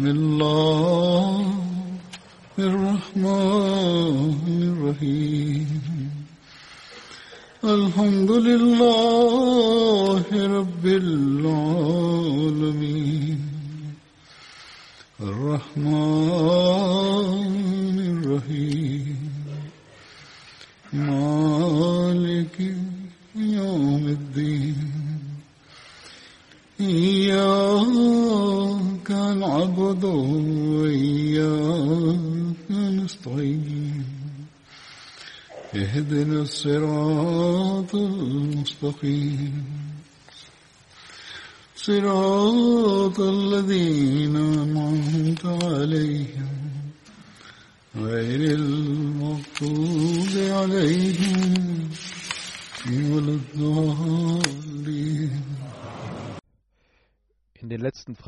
بسم الله.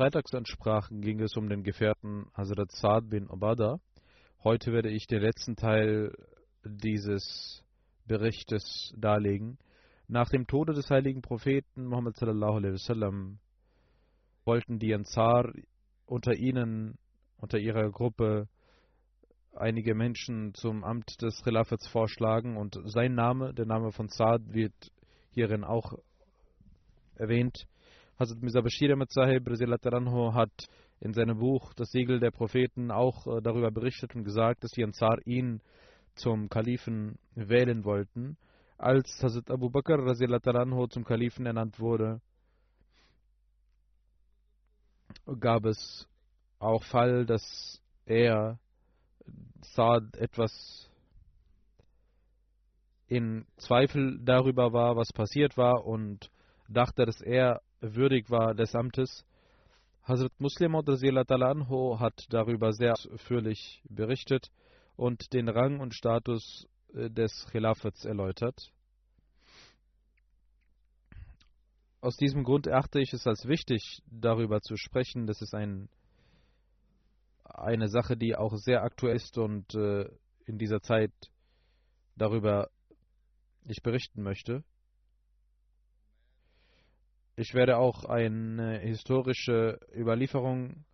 Freitagsansprachen ging es um den Gefährten Hazrat Saad bin Obada. Heute werde ich den letzten Teil dieses Berichtes darlegen. Nach dem Tode des heiligen Propheten Muhammad sallallahu alaihi wasallam wollten die Ansar unter ihnen, unter ihrer Gruppe, einige Menschen zum Amt des Khilafats vorschlagen und sein Name, der Name von Saad, wird hierin auch erwähnt. Hazrat Mirza Bashir Ahmad Sahib hat in seinem Buch Das Siegel der Propheten auch äh, darüber berichtet und gesagt, dass die Ansar ihn zum Kalifen wählen wollten. Als Hazrat Abu Bakr zum Kalifen ernannt wurde, gab es auch Fall, dass er Saad etwas in Zweifel darüber war, was passiert war und dachte, dass er würdig war des Amtes. Hazrat Muslim anhu hat darüber sehr ausführlich berichtet und den Rang und Status äh, des Khilafats erläutert. Aus diesem Grund erachte ich es als wichtig, darüber zu sprechen. Das ist ein, eine Sache, die auch sehr aktuell ist und äh, in dieser Zeit darüber ich berichten möchte. Ich werde auch eine historische Überlieferung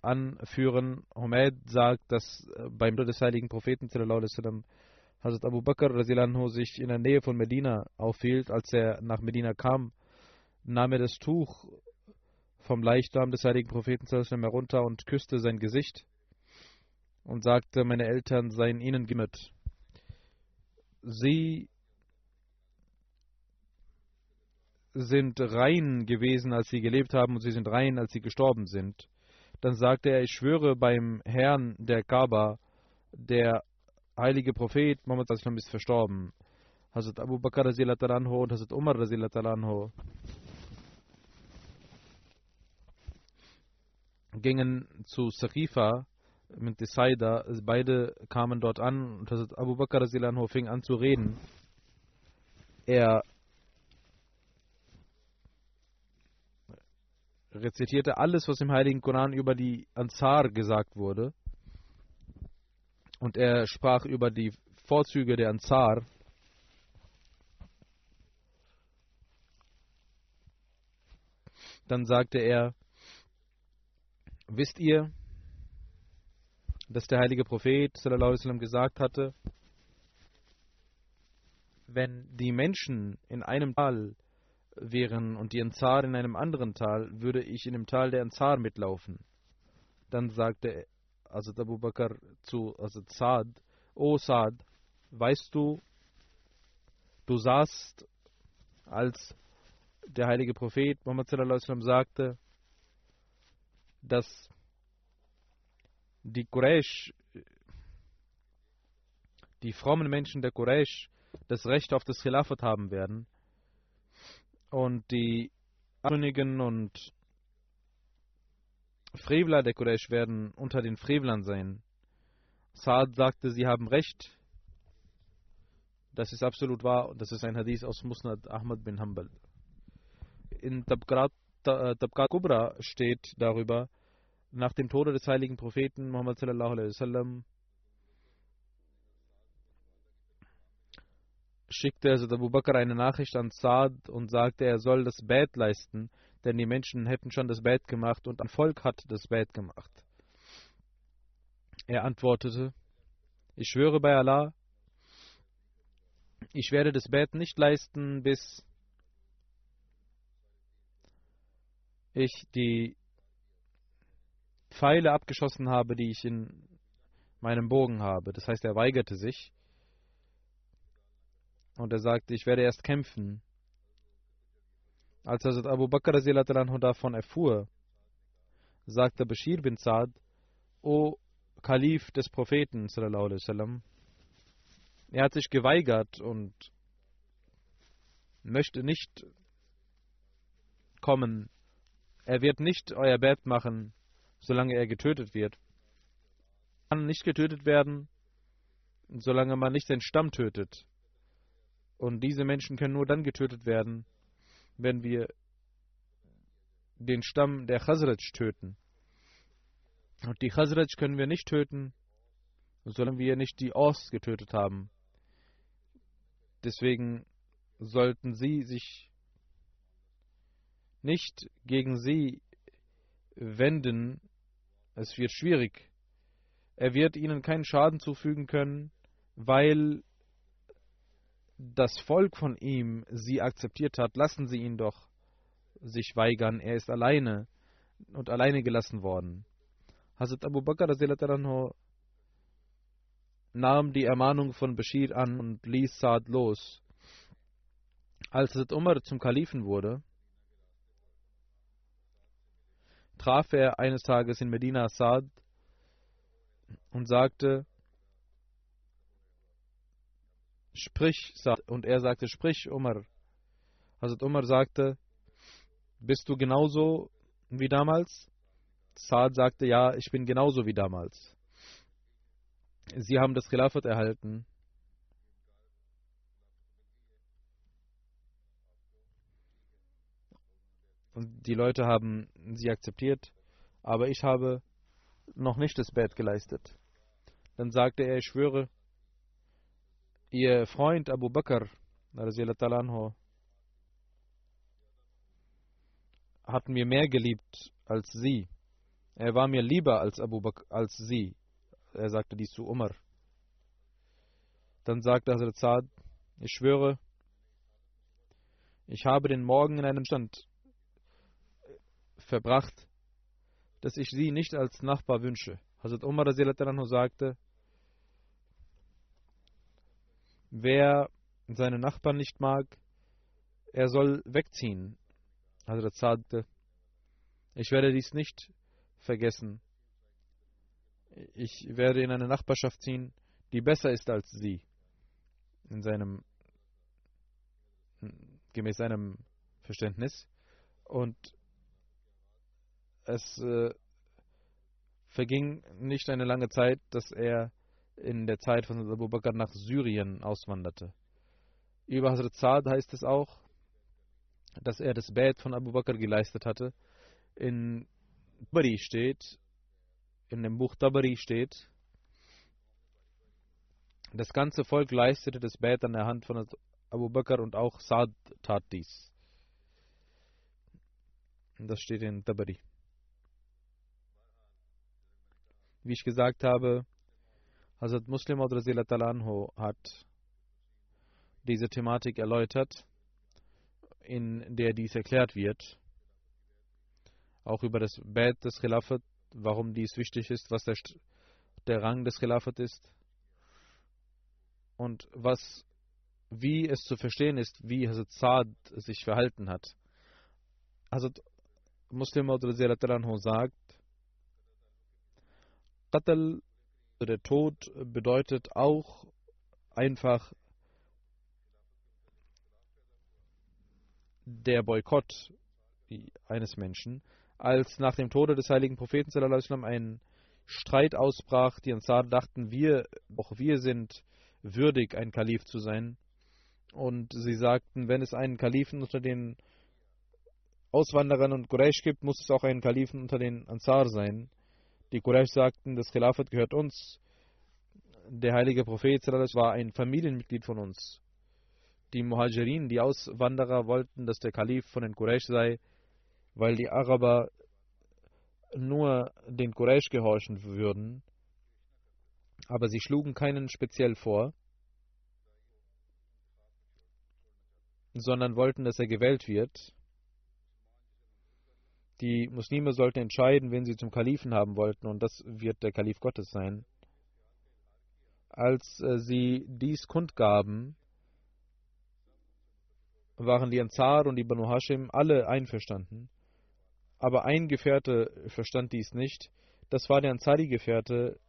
anführen. Humayd sagt, dass äh, beim Tod des heiligen Propheten Hazrat Abu Bakr sich in der Nähe von Medina aufhielt. Als er nach Medina kam, nahm er das Tuch vom Leichnam des heiligen Propheten herunter und küsste sein Gesicht und sagte, meine Eltern seien ihnen gemüt. Sie sind rein gewesen, als sie gelebt haben, und sie sind rein, als sie gestorben sind. Dann sagte er, ich schwöre beim Herrn der Kaaba, der heilige Prophet Muhammad ist verstorben. Hazrat Abu Bakr anhu und Hazrat Umar anhu gingen zu Saqifa mit Desaida. Beide kamen dort an und Hazrat Abu Bakr anhu fing an zu reden. Er rezitierte alles, was im Heiligen Koran über die Ansar gesagt wurde. Und er sprach über die Vorzüge der Ansar. Dann sagte er, wisst ihr, dass der heilige Prophet sallam, gesagt hatte, wenn die Menschen in einem Tal wären und die Ansar in einem anderen Tal, würde ich in dem Tal der Ansar mitlaufen. Dann sagte Hazrat Abu Bakr zu Hazrat Saad, O Saad, weißt du, du sahst, als der heilige Prophet Muhammad sallam, sagte, dass die Quraysh, die frommen Menschen der Quraysh, das Recht auf das Khilafat haben werden und die Abtrünnigen und Frevler der Quraysh werden unter den Frevlern sein. Saad sagte, sie haben Recht. Das ist absolut wahr und das ist ein Hadith aus Musnad Ahmad bin Hanbal. In Tabqat, Tabqat Kubra steht darüber, nach dem Tode des heiligen Propheten Muhammad sallallahu alaihi wasallam schickte also Abu Bakr eine Nachricht an Saad und sagte, er soll das Bett leisten, denn die Menschen hätten schon das Bett gemacht und ein Volk hat das Bett gemacht. Er antwortete, ich schwöre bei Allah, ich werde das Bett nicht leisten, bis ich die Pfeile abgeschossen habe, die ich in meinem Bogen habe. Das heißt, er weigerte sich und er sagte, ich werde erst kämpfen. Als Hazrat Abu Bakr davon erfuhr, sagte Bashir bin Saad, O Kalif des Propheten, er hat sich geweigert und möchte nicht kommen. Er wird nicht euer Bett machen, solange er getötet wird. Er kann nicht getötet werden, solange man nicht den Stamm tötet. Und diese Menschen können nur dann getötet werden, wenn wir den Stamm der Khazraj töten. Und die Khazraj können wir nicht töten, solange wir nicht die Aus getötet haben. Deswegen sollten sie sich nicht gegen sie wenden. Es wird schwierig. Er wird ihnen keinen Schaden zufügen können, weil das Volk von ihm sie akzeptiert hat. Lassen sie ihn doch sich weigern. Er ist alleine und alleine gelassen worden. Hazrat Abu Bakr nahm die Ermahnung von Bashir an und ließ Saad los. Als Hazrat Umar zum Kalifen wurde, traf er eines Tages in Medina Saad und sagte, sprich. Und er sagte, sprich, Umar. Hazrat Umar sagte, bist du genauso wie damals? Saad sagte, ja, ich bin genauso wie damals. Sie haben das Khilafat erhalten. Und die Leute haben sie akzeptiert, aber ich habe noch nicht das Bett geleistet. Dann sagte er, ich schwöre, ihr Freund Abu Bakr, hat mir mehr geliebt als sie. Er war mir lieber als Abu Bakr, als sie. Er sagte dies zu Umar. Dann sagte Hazrat Saad, ich schwöre, ich habe den Morgen in einem Stand verbracht, dass ich sie nicht als Nachbar wünsche. Hazrat Umar sagte, wer seine Nachbarn nicht mag, er soll wegziehen. Hazrat sagte, ich werde dies nicht vergessen. Ich werde in eine Nachbarschaft ziehen, die besser ist als sie. In seinem, gemäß seinem Verständnis. Und es äh, verging nicht eine lange Zeit, dass er in der Zeit von Abu Bakr nach Syrien auswanderte. Über Hazrat Saad heißt es auch, dass er das Bett von Abu Bakr geleistet hatte. In Bari steht, in dem Buch Tabari steht, das ganze Volk leistete das Bett an der Hand von Abu Bakr und auch Saad tat dies. Das steht in Tabari. Wie ich gesagt habe, Hazrat Muslim anhu hat diese Thematik erläutert, in der dies erklärt wird. Auch über das Bett des Khilafat warum dies wichtig ist, was der, der Rang des Khilafat ist und was, wie es zu verstehen ist, wie Hazrat Saad sich verhalten hat. Hazrat Muslim sagt, Qatl, der Tod, bedeutet auch einfach der Boykott eines Menschen. Als nach dem Tode des heiligen Propheten ein Streit ausbrach, die Ansar dachten, wir, auch wir sind würdig, ein Kalif zu sein. Und sie sagten, wenn es einen Kalifen unter den Auswanderern und Quraysh gibt, muss es auch einen Kalifen unter den Ansar sein. Die Quraysh sagten, das Khilafat gehört uns. Der heilige Prophet war ein Familienmitglied von uns. Die Muhajirin, die Auswanderer, wollten, dass der Kalif von den Quraysh sei, weil die Araber nur den Quraysh gehorchen würden, aber sie schlugen keinen speziell vor, sondern wollten, dass er gewählt wird. Die Muslime sollten entscheiden, wen sie zum Kalifen haben wollten, und das wird der Kalif Gottes sein. Als äh, sie dies kundgaben, waren die Ansar und die Banu Hashim alle einverstanden. Aber ein Gefährte verstand dies nicht. Das war der Ansari-Gefährte,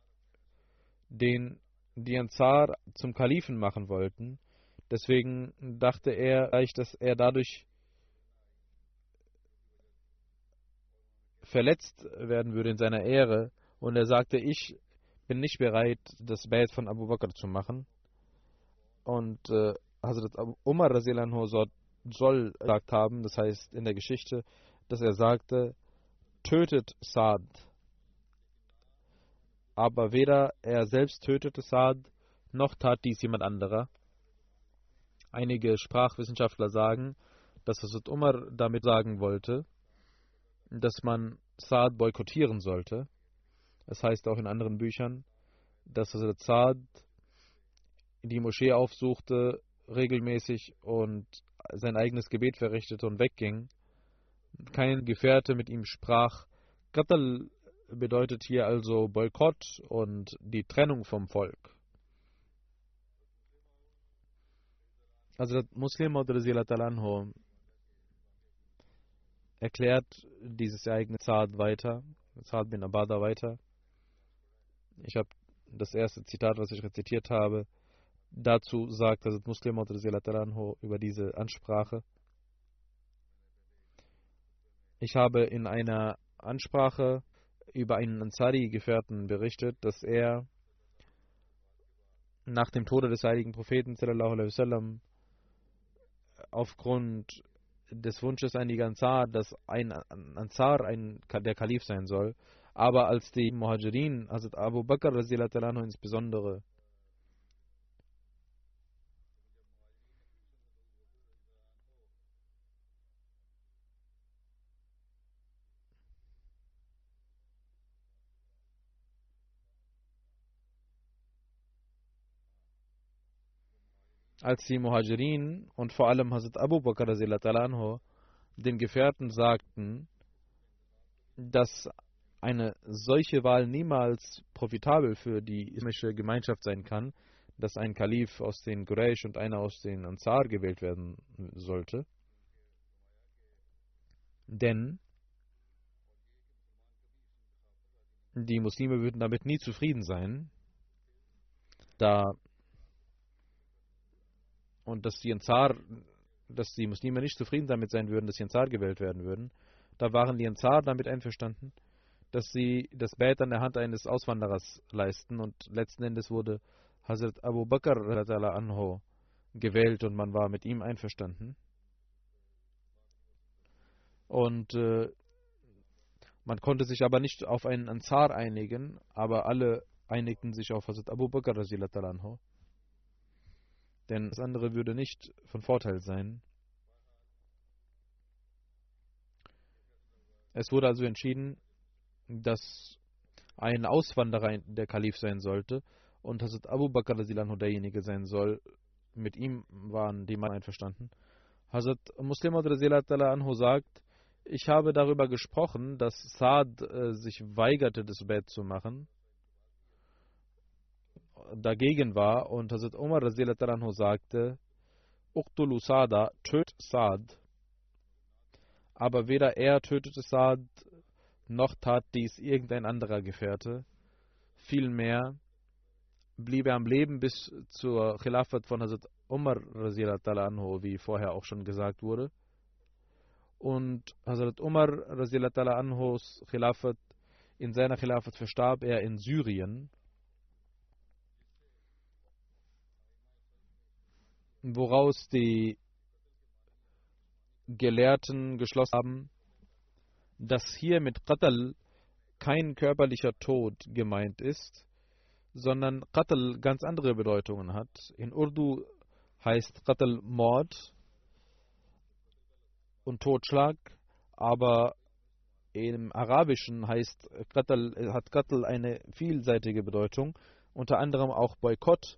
den die Ansar zum Kalifen machen wollten. Deswegen dachte er dass er dadurch verletzt werden würde in seiner Ehre. Und er sagte, ich bin nicht bereit, das Bait von Abu Bakr zu machen. Und äh, Hazrat Umar soll gesagt haben, das heißt in der Geschichte, dass er sagte, tötet Saad. Aber weder er selbst tötete Saad, noch tat dies jemand anderer. Einige Sprachwissenschaftler sagen, dass Hazrat Umar damit sagen wollte, dass man Saad boykottieren sollte. Es heißt auch in anderen Büchern, dass Saad die Moschee aufsuchte regelmäßig und sein eigenes Gebet verrichtete und wegging. Kein Gefährte mit ihm sprach. Qatl bedeutet hier also Boykott und die Trennung vom Volk. Also Muslim erklärt dieses Ereignis Saad weiter, Saad bin Abada weiter. Ich habe das erste Zitat, was ich rezitiert habe, dazu sagt Hazrat Muslim über diese Ansprache. Ich habe in einer Ansprache über einen Ansari-Gefährten berichtet, dass er nach dem Tode des heiligen Propheten sallam, aufgrund des Wunsches einiger Ansar, dass ein Ansar ein, der Kalif sein soll, aber als die Muhajirin, also Abu Bakr insbesondere, als die Muhajirin und vor allem Hazrat Abu Bakr anhu, den Gefährten sagten, dass eine solche Wahl niemals profitabel für die islamische Gemeinschaft sein kann, dass ein Kalif aus den Quraysh und einer aus den Ansar gewählt werden sollte. Denn die Muslime würden damit nie zufrieden sein, da und dass die Ansar, dass die Muslime nicht zufrieden damit sein würden, dass die Ansar gewählt werden würden, da waren die Ansar damit einverstanden, dass sie das Bett an der Hand eines Auswanderers leisten und letzten Endes wurde Hazrat Abu Bakr anho gewählt und man war mit ihm einverstanden. Und äh, man konnte sich aber nicht auf einen Ansar einigen, aber alle einigten sich auf Hazrat Abu Bakr anho denn das andere würde nicht von Vorteil sein. Es wurde also entschieden, dass ein Auswanderer der Kalif sein sollte und Hazrat Abu Bakr derjenige sein soll. Mit ihm waren die Mann einverstanden. Hazrat Muslim anhu sagt, ich habe darüber gesprochen, dass Saad äh, sich weigerte, das Bett zu machen dagegen war und Hazrat Umar anhu sagte, Uqtulu Sada, töt Saad. Aber weder er tötete Saad, noch tat dies irgendein anderer Gefährte. Vielmehr blieb er am Leben bis zur Khilafat von Hazrat Umar anhu, wie vorher auch schon gesagt wurde. Und Hazrat Umar anhus Khilafat, in seiner Khilafat verstarb er in Syrien, woraus die Gelehrten geschlossen haben, dass hier mit Qatl kein körperlicher Tod gemeint ist, sondern Qatl ganz andere Bedeutungen hat. In Urdu heißt Qatl Mord und Totschlag, aber im Arabischen heißt Qatl, hat Qatl eine vielseitige Bedeutung, unter anderem auch Boykott,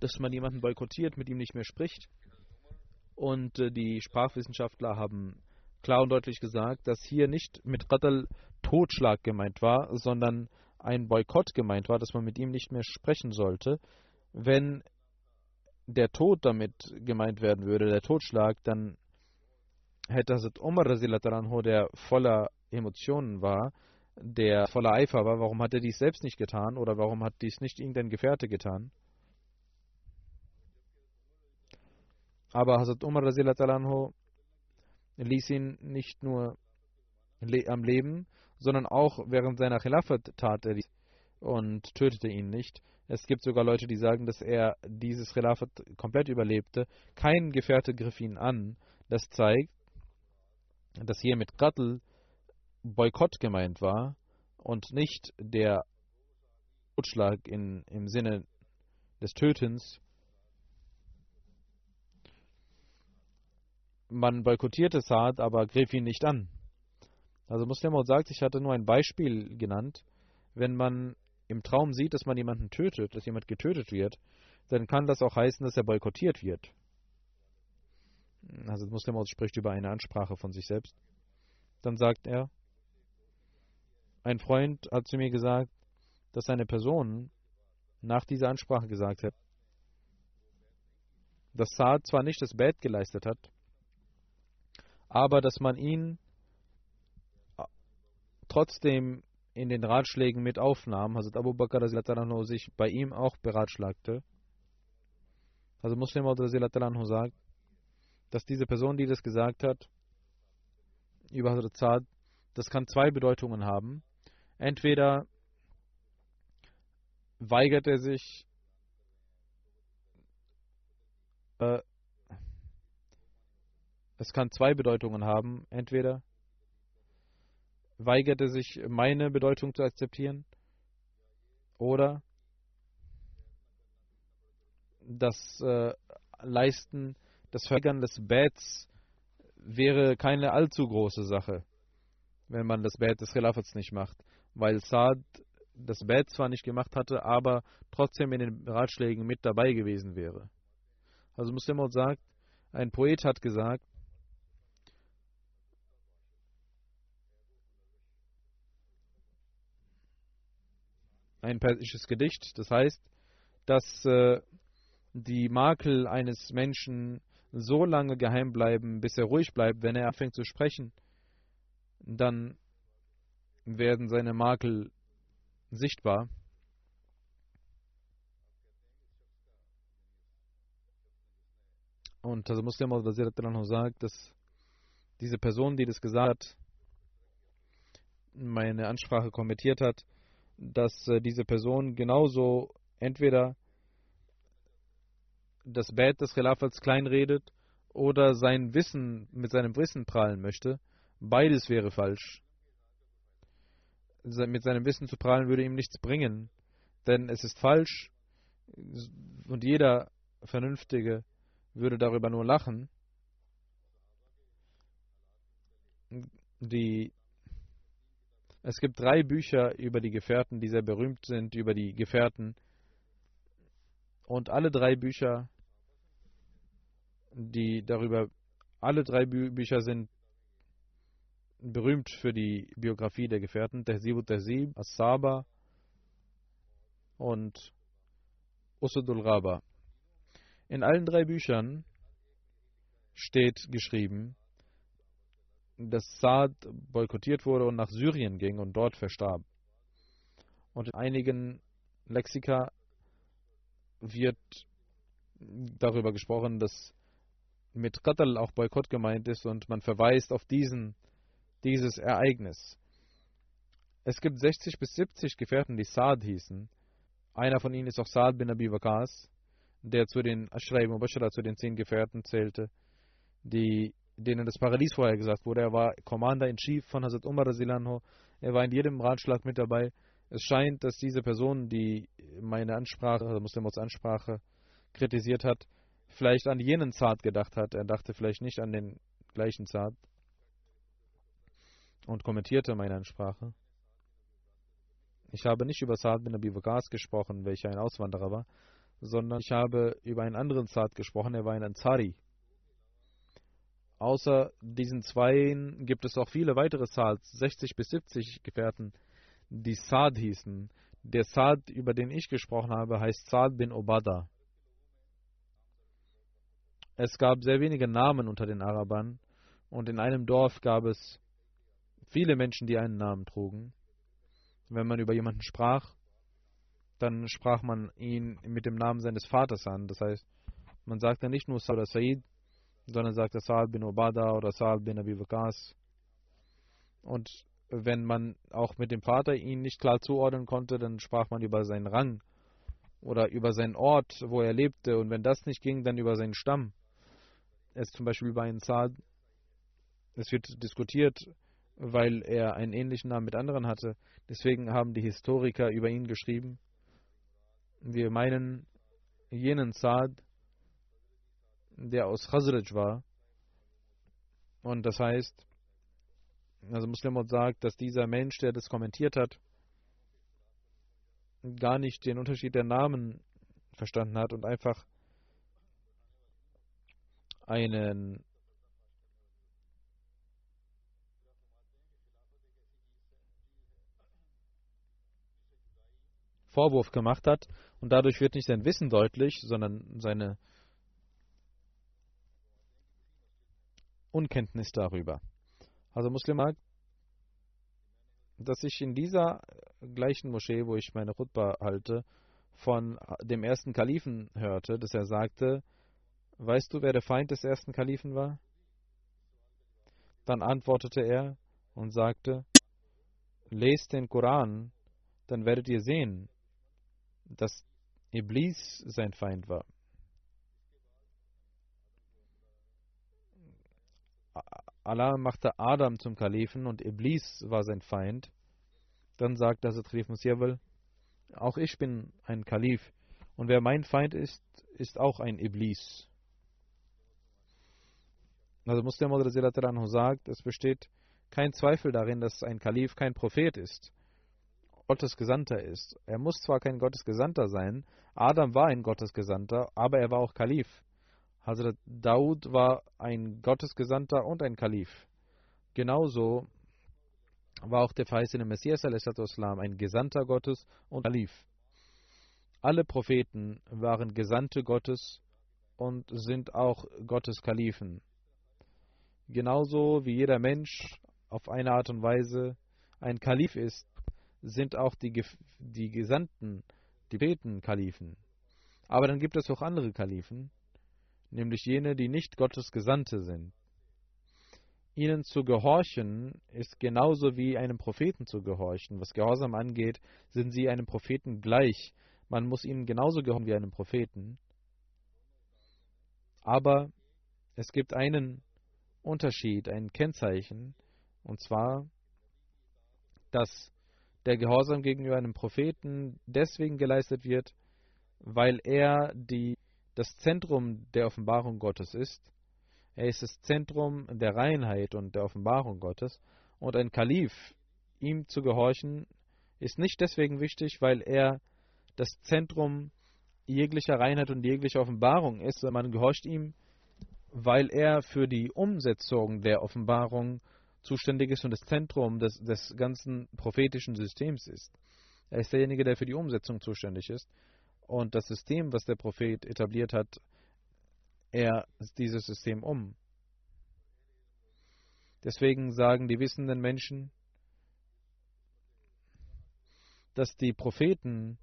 dass man jemanden boykottiert, mit ihm nicht mehr spricht. Und äh, die Sprachwissenschaftler haben klar und deutlich gesagt, dass hier nicht mit Qatl Totschlag gemeint war, sondern ein Boykott gemeint war, dass man mit ihm nicht mehr sprechen sollte. Wenn der Tod damit gemeint werden würde, der Totschlag, dann hätte Hazrat Umar, der voller Emotionen war, der voller Eifer war, warum hat er dies selbst nicht getan oder warum hat dies nicht irgendein Gefährte getan? Aber Hazrat Umar ließ ihn nicht nur am Leben, sondern auch während seiner Khilafat tat er dies und tötete ihn nicht. Es gibt sogar Leute, die sagen, dass er dieses Khilafat komplett überlebte. Kein Gefährte griff ihn an. Das zeigt, dass hier mit Qatl Boykott gemeint war und nicht der Totschlag in, im Sinne des Tötens. Man boykottierte Saad, aber griff ihn nicht an. Also Muslim sagt, ich hatte nur ein Beispiel genannt. Wenn man im Traum sieht, dass man jemanden tötet, dass jemand getötet wird, dann kann das auch heißen, dass er boykottiert wird. Also Muslim spricht über eine Ansprache von sich selbst. Dann sagt er, ein Freund hat zu mir gesagt, dass eine Person nach dieser Ansprache gesagt hat, dass Saad zwar nicht das Bett geleistet hat, aber dass man ihn trotzdem in den Ratschlägen mit aufnahm, Hazrat Abu Bakr sich bei ihm auch beratschlagte. Also Muslim sagt, dass diese Person, die das gesagt hat, über Hazrat Saad, das kann zwei Bedeutungen haben. Entweder weigert er sich, äh, es kann zwei Bedeutungen haben. Entweder weigerte sich, meine Bedeutung zu akzeptieren. Oder das äh, Leisten, das Verweigern des Bets wäre keine allzu große Sache, wenn man das Bett des Khilafats nicht macht, weil Saad das Bett zwar nicht gemacht hatte, aber trotzdem in den Ratschlägen mit dabei gewesen wäre. Also Muslim sagt, ein Poet hat gesagt, ein persisches Gedicht. Das heißt, dass äh, die Makel eines Menschen so lange geheim bleiben, bis er ruhig bleibt. Wenn er anfängt zu sprechen, dann werden seine Makel sichtbar. Und also Muslim sagt, dass diese Person, die das gesagt hat, meine Ansprache kommentiert hat, dass äh, diese Person genauso entweder das Bad des Khilafats kleinredet oder sein Wissen mit seinem Wissen prahlen möchte. Beides wäre falsch. Mit seinem Wissen zu prahlen würde ihm nichts bringen, denn es ist falsch und jeder Vernünftige würde darüber nur lachen. Die es gibt drei Bücher über die Gefährten, die sehr berühmt sind, über die Gefährten. Und alle drei Bücher, die darüber, alle drei Bü Bücher sind berühmt für die Biografie der Gefährten. Tehzib Tehzib, As-Saba und Usudul Raba. In allen drei Büchern steht geschrieben, dass Saad boykottiert wurde und nach Syrien ging und dort verstarb. Und in einigen Lexika wird darüber gesprochen, dass mit Qatl auch Boykott gemeint ist und man verweist auf diesen, dieses Ereignis. Es gibt 60 bis 70 Gefährten, die Saad hießen. Einer von ihnen ist auch Saad bin Abi Waqas, der zu den Ashray Mubashara, zu den zehn Gefährten zählte, die, denen das Paradies vorher gesagt wurde. Er war Commander in Chief von Hazrat Umar Razilanho. Er war in jedem Ratschlag mit dabei. Es scheint, dass diese Person, die meine Ansprache, also Muslims Ansprache kritisiert hat, vielleicht an jenen Zart gedacht hat. Er dachte vielleicht nicht an den gleichen Zart und kommentierte meine Ansprache. Ich habe nicht über Saad bin Abi Waqas gesprochen, welcher ein Auswanderer war, sondern ich habe über einen anderen Saad gesprochen, er war ein Ansari. Außer diesen zweien gibt es auch viele weitere Saads, 60 bis 70 Gefährten, die Saad hießen. Der Saad, über den ich gesprochen habe, heißt Saad bin Obada. Es gab sehr wenige Namen unter den Arabern und in einem Dorf gab es viele Menschen, die einen Namen trugen. Wenn man über jemanden sprach, dann sprach man ihn mit dem Namen seines Vaters an. Das heißt, man sagte nicht nur Saad oder Said, sondern sagte Saad bin Obada oder Saad bin Abi Waqas. Und wenn man auch mit dem Vater ihn nicht klar zuordnen konnte, dann sprach man über seinen Rang oder über seinen Ort, wo er lebte. Und wenn das nicht ging, dann über seinen Stamm es zum Beispiel bei einem Saad, es wird diskutiert, weil er einen ähnlichen Namen mit anderen hatte. Deswegen haben die Historiker über ihn geschrieben. Wir meinen jenen Saad, der aus Khazraj war. Und das heißt, also Muslimot sagt, dass dieser Mensch, der das kommentiert hat, gar nicht den Unterschied der Namen verstanden hat und einfach einen Vorwurf gemacht hat und dadurch wird nicht sein Wissen deutlich, sondern seine Unkenntnis darüber. Also Muslim sagt, dass ich in dieser gleichen Moschee, wo ich meine Khutbah halte, von dem ersten Kalifen hörte, dass er sagte, Weißt du, wer der Feind des ersten Kalifen war? Dann antwortete er und sagte, Lest den Koran, dann werdet ihr sehen, dass Iblis sein Feind war. Allah machte Adam zum Kalifen und Iblis war sein Feind. Dann sagte Hazrat Khalif Musjabal, auch ich bin ein Kalif und wer mein Feind ist, ist auch ein Iblis. Also Muslim anhu sagt, es besteht kein Zweifel darin, dass ein Kalif kein Prophet ist, Gottes Gesandter ist. Er muss zwar kein Gottes Gesandter sein, Adam war ein Gottes Gesandter, aber er war auch Kalif. Hazrat Daud war ein Gottes Gesandter und ein Kalif. Genauso war auch der verheißene Messias ein Gesandter Gottes und Kalif. Alle Propheten waren Gesandte Gottes und sind auch Gottes Kalifen. Genauso wie jeder Mensch auf eine Art und Weise ein Kalif ist, sind auch die, die Gesandten, die Beten Kalifen. Aber dann gibt es auch andere Kalifen, nämlich jene, die nicht Gottes Gesandte sind. Ihnen zu gehorchen ist genauso wie einem Propheten zu gehorchen. Was Gehorsam angeht, sind sie einem Propheten gleich. Man muss ihnen genauso gehorchen wie einem Propheten. Aber es gibt einen Unterschied, ein Kennzeichen, und zwar, dass der Gehorsam gegenüber einem Propheten deswegen geleistet wird, weil er die, das Zentrum der Offenbarung Gottes ist. Er ist das Zentrum der Reinheit und der Offenbarung Gottes. Und ein Kalif, ihm zu gehorchen, ist nicht deswegen wichtig, weil er das Zentrum jeglicher Reinheit und jeglicher Offenbarung ist, sondern man gehorcht ihm, weil er für die Umsetzung der Offenbarung zuständig ist und das Zentrum des, des ganzen prophetischen Systems ist. Er ist derjenige, der für die Umsetzung zuständig ist. Und das System, was der Prophet etabliert hat, er dieses System um. Deswegen sagen die wissenden Menschen, dass die Propheten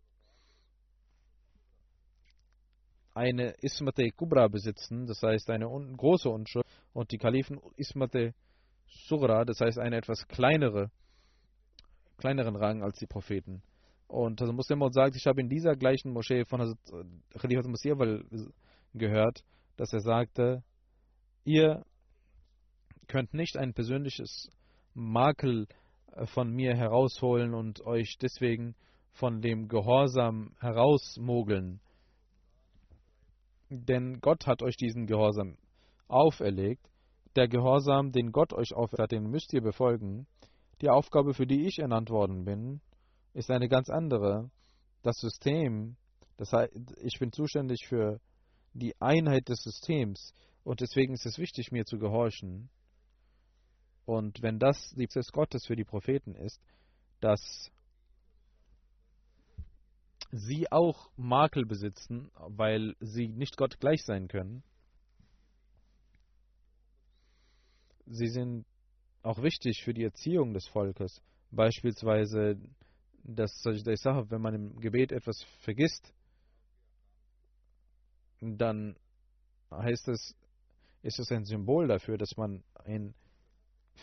eine Ismate Kubra besitzen, das heißt eine un große Unschuld, und die Kalifen Ismate Sugra, das heißt eine etwas kleinere, kleineren Rang als die Propheten. Und also Muslim sagt, ich habe in dieser gleichen Moschee von äh, Khalifa Musirwal gehört, dass er sagte, ihr könnt nicht ein persönliches Makel äh, von mir herausholen und euch deswegen von dem Gehorsam herausmogeln. Denn Gott hat euch diesen Gehorsam auferlegt. Der Gehorsam, den Gott euch auferlegt hat, den müsst ihr befolgen. Die Aufgabe, für die ich ernannt worden bin, ist eine ganz andere. Das System, das heißt, ich bin zuständig für die Einheit des Systems und deswegen ist es wichtig, mir zu gehorchen. Und wenn das die Prozess Gottes für die Propheten ist, dass sie auch Makel besitzen, weil sie nicht Gott gleich sein können, sie sind auch wichtig für die Erziehung des Volkes. Beispielsweise dass Sajda wenn man im Gebet etwas vergisst, dann heißt es, ist es ein Symbol dafür, dass man einen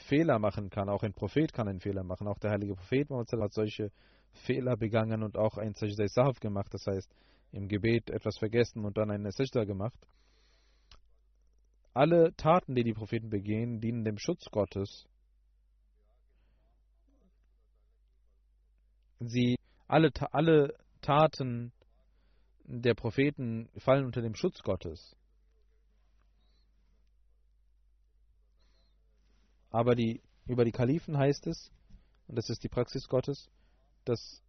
Fehler machen kann. Auch ein Prophet kann einen Fehler machen. Auch der heilige Prophet hat solche Fehler begangen und auch ein Sajda Sahab gemacht. Das heißt, im Gebet etwas vergessen und dann eine Sajda gemacht. Alle Taten, die die Propheten begehen, dienen dem Schutz Gottes sie alle, alle Taten der Propheten fallen unter dem Schutz Gottes. Aber die, über die Kalifen heißt es, und das ist die Praxis Gottes, dass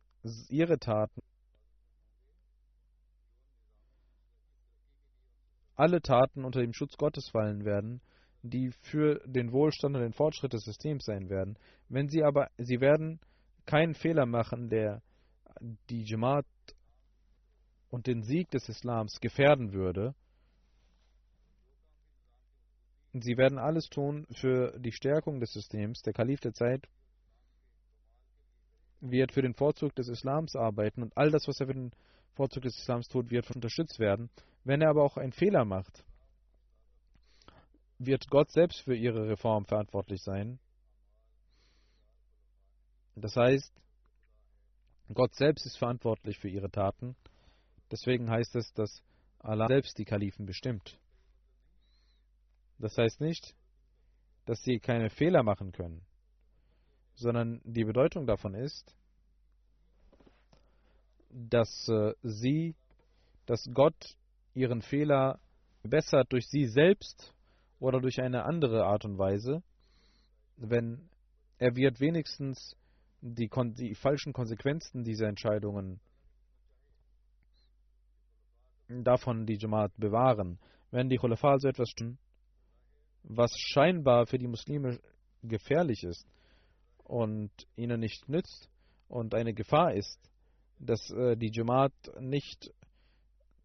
ihre Taten, alle Taten unter dem Schutz Gottes fallen werden, die für den Wohlstand und den Fortschritt des Systems sein werden. Wenn sie aber, sie werden keinen Fehler machen, der die Jamaat und den Sieg des Islams gefährden würde. Sie werden alles tun für die Stärkung des Systems. Der Kalif der Zeit wird für den Vorzug des Islams arbeiten und all das, was er für den Vorzug des Islams tut, wird unterstützt werden. Wenn er aber auch einen Fehler macht, wird Gott selbst für ihre Reform verantwortlich sein. Das heißt, Gott selbst ist verantwortlich für ihre Taten. Deswegen heißt es, dass Allah selbst die Kalifen bestimmt. Das heißt nicht, dass sie keine Fehler machen können, sondern die Bedeutung davon ist, dass äh, sie, dass Gott ihren Fehler bessert durch sie selbst oder durch eine andere Art und Weise, wenn er wird wenigstens die, die falschen Konsequenzen dieser Entscheidungen davon die Jamaat bewahren. Wenn die Khulafa so etwas tun, was scheinbar für die Muslime gefährlich ist und ihnen nicht nützt und eine Gefahr ist, dass äh, die Jamaat nicht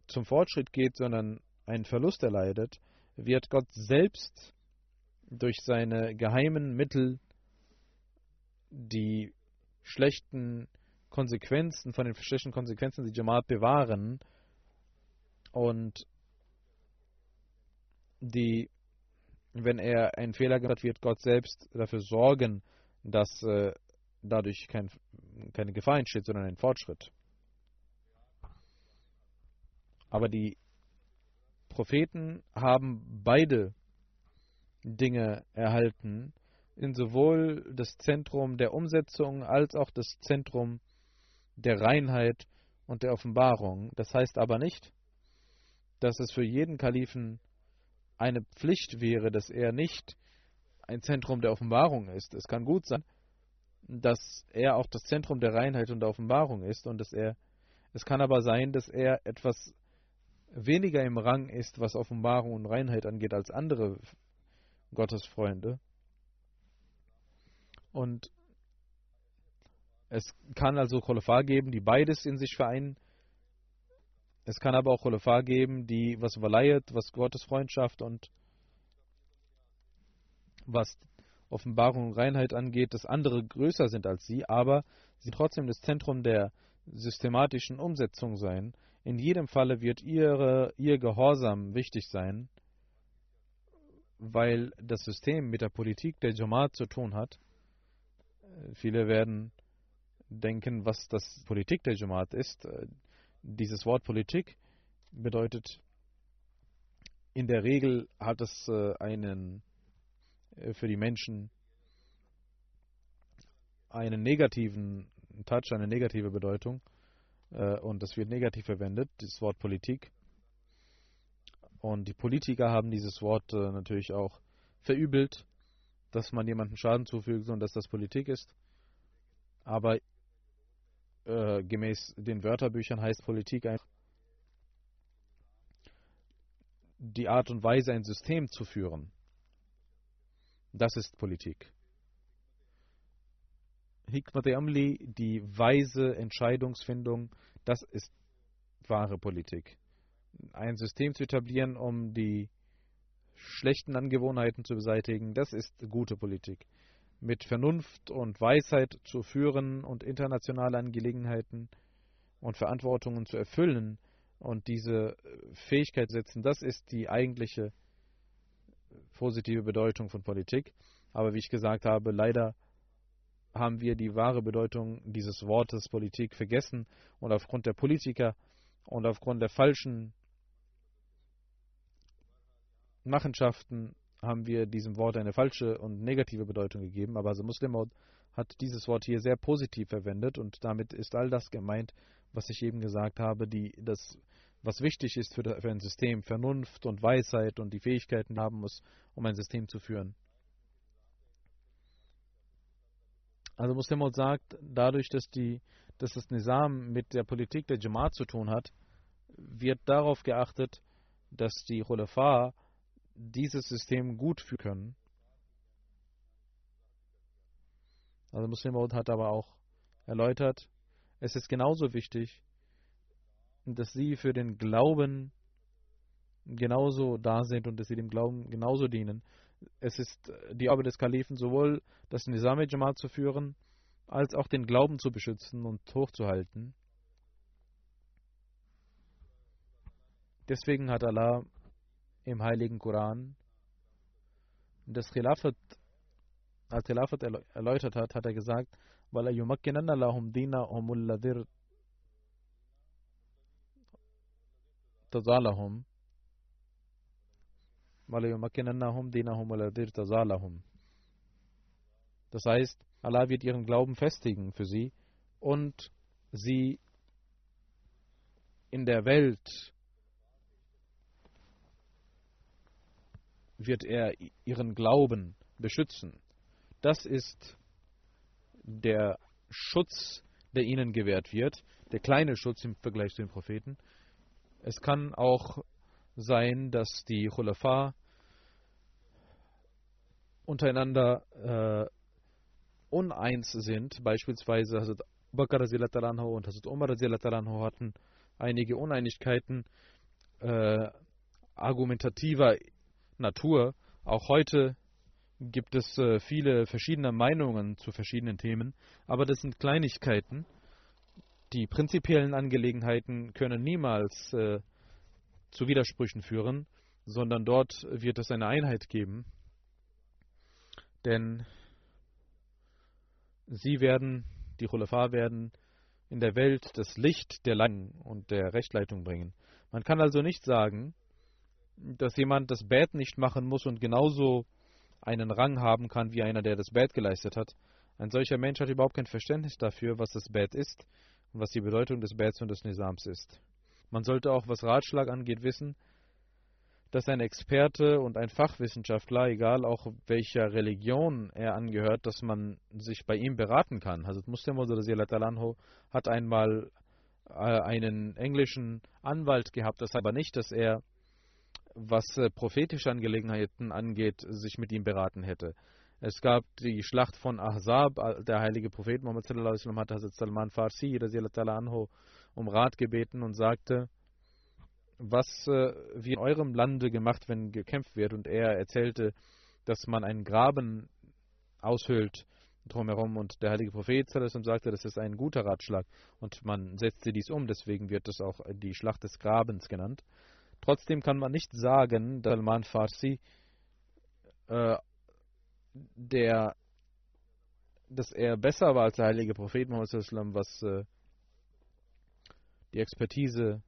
zum Fortschritt geht, sondern einen Verlust erleidet, wird Gott selbst durch seine geheimen Mittel die schlechten Konsequenzen, von den schlechten Konsequenzen die Jamaat bewahren und die, wenn er einen Fehler gemacht hat, wird Gott selbst dafür sorgen, dass äh, dadurch kein, keine Gefahr entsteht, sondern ein Fortschritt. Aber die Propheten haben beide Dinge erhalten, in sowohl das Zentrum der Umsetzung als auch das Zentrum der Reinheit und der Offenbarung. Das heißt aber nicht, dass es für jeden Kalifen eine Pflicht wäre, dass er nicht ein Zentrum der Offenbarung ist. Es kann gut sein, dass er auch das Zentrum der Reinheit und der Offenbarung ist und dass er es kann aber sein, dass er etwas weniger im Rang ist, was Offenbarung und Reinheit angeht, als andere Gottesfreunde. Und es kann also Khulafa geben, die beides in sich vereinen. Es kann aber auch Khulafa geben, die was verleiht, was Gottes Freundschaft und was Offenbarung und Reinheit angeht, dass andere größer sind als sie, aber sie trotzdem das Zentrum der systematischen Umsetzung sein, In jedem Falle wird ihre, ihr Gehorsam wichtig sein, weil das System mit der Politik der Jamaat zu tun hat. Viele werden denken, was das Politik der Jamaat ist. Dieses Wort Politik bedeutet, in der Regel hat es äh, einen äh, für die Menschen einen negativen Touch, eine negative Bedeutung äh, und das wird negativ verwendet, das Wort Politik. Und die Politiker haben dieses Wort äh, natürlich auch verübelt, dass man jemandem Schaden zufügt und dass das Politik ist. Aber äh, gemäß den Wörterbüchern heißt Politik einfach die Art und Weise, ein System zu führen. Das ist Politik. Hikmat Amli, die weise Entscheidungsfindung, das ist wahre Politik. Ein System zu etablieren, um die schlechten Angewohnheiten zu beseitigen, das ist gute Politik. Mit Vernunft und Weisheit zu führen und internationale Angelegenheiten und Verantwortungen zu erfüllen und diese Fähigkeit setzen, das ist die eigentliche positive Bedeutung von Politik. Aber wie ich gesagt habe, leider haben wir die wahre Bedeutung dieses Wortes Politik vergessen und aufgrund der Politiker und aufgrund der falschen Machenschaften haben wir diesem Wort eine falsche und negative Bedeutung gegeben. Aber also Muslim hat dieses Wort hier sehr positiv verwendet und damit ist all das gemeint, was ich eben gesagt habe, die, das, was wichtig ist für, für ein System, Vernunft und Weisheit und die Fähigkeiten haben muss, um ein System zu führen. Also Muslimot sagt, dadurch, dass, die, dass das Nizam mit der Politik der Jamaat zu tun hat, wird darauf geachtet, dass die Khulafa dieses System gut führen können. Also Muslimot hat aber auch erläutert, es ist genauso wichtig, dass sie für den Glauben genauso da sind und dass sie dem Glauben genauso dienen es ist die Arbeit des Kalifen, sowohl das Nizam Jamaat zu führen, als auch den Glauben zu beschützen und hochzuhalten. Deswegen hat Allah im Heiligen Koran. Das Khilafat, als Khilafat erläutert hat, hat er gesagt, weil er yumakkinanna lahum dina humulladhir tazalahum. Weil er yumakkinannahum dinahum alladhir tazalahum. Das heißt, Allah wird ihren Glauben festigen für sie und sie in der Welt wird er ihren Glauben beschützen. Das ist der Schutz, der ihnen gewährt wird, der kleine Schutz im Vergleich zu den Propheten. Es kann auch sein, dass die Khulafa untereinander äh, uneins sind. Beispielsweise Hazrat Bakr und Hazrat Umar hatten einige Uneinigkeiten äh, argumentativer Natur. Auch heute gibt es äh, viele verschiedene Meinungen zu verschiedenen Themen, aber das sind Kleinigkeiten. Die prinzipiellen Angelegenheiten können niemals äh, zu Widersprüchen führen, sondern dort wird es eine Einheit geben. Denn sie werden, die Khulafa werden in der Welt das Licht der Leitung und der Rechtleitung bringen. Man kann also nicht sagen, dass jemand das Bad nicht machen muss und genauso einen Rang haben kann wie einer, der das Bad geleistet hat. Ein solcher Mensch hat überhaupt kein Verständnis dafür, was das Bad ist und was die Bedeutung des Bads und des Nizams ist. Man sollte auch, was Ratschlag angeht, wissen, dass ein Experte und ein Fachwissenschaftler, egal auch welcher Religion er angehört, dass man sich bei ihm beraten kann. Hazrat Muslim hat einmal äh, einen englischen Anwalt gehabt, das aber nicht, dass er, was äh, prophetische Angelegenheiten angeht, sich mit ihm beraten hätte. Es gab die Schlacht von Ahzab, äh, der heilige Prophet Muhammad hat Hazrat Salman Farsi um Rat gebeten und sagte, was äh, wie in eurem Lande gemacht, wenn gekämpft wird. Und er erzählte, dass man einen Graben aushöhlt drumherum. Und der heilige Prophet sagte, das ist ein guter Ratschlag. Und man setzte dies um, deswegen wird es auch die Schlacht des Grabens genannt. Trotzdem kann man nicht sagen, dass Salman Farsi, äh, der, dass er besser war als der heilige Prophet Muhammad, was äh, die Expertise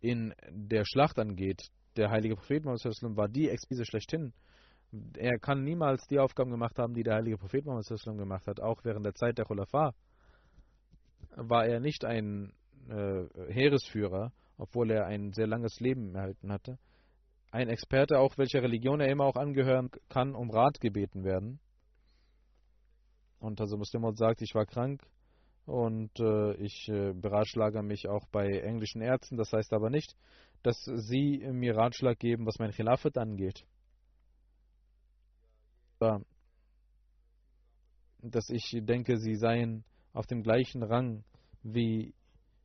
in der Schlacht angeht. Der heilige Prophet Muhammad war die Expertise schlechthin. Er kann niemals die Aufgaben gemacht haben, die der heilige Prophet Muhammad gemacht hat. Auch während der Zeit der Khulafa war er nicht ein äh, Heeresführer, obwohl er ein sehr langes Leben erhalten hatte. Ein Experte, auch welcher Religion er immer auch angehören kann, um Rat gebeten werden. Und also Muslim sagt, ich war krank und äh, ich äh, beratschlage mich auch bei englischen Ärzten. Das heißt aber nicht, dass sie mir Ratschlag geben, was mein Khilafat angeht. Dass ich denke, sie seien auf dem gleichen Rang wie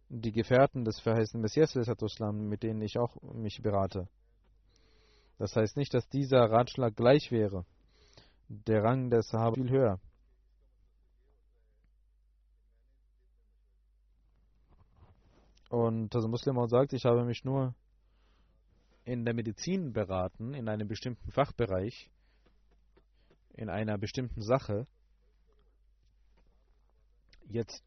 die Gefährten des verheißenen Messias, mit denen ich auch mich berate. Das heißt nicht, dass dieser Ratschlag gleich wäre. Der Rang des Sahaba viel höher. Und das Muslim auch sagt, ich habe mich nur in der Medizin beraten, in einem bestimmten Fachbereich, in einer bestimmten Sache. Jetzt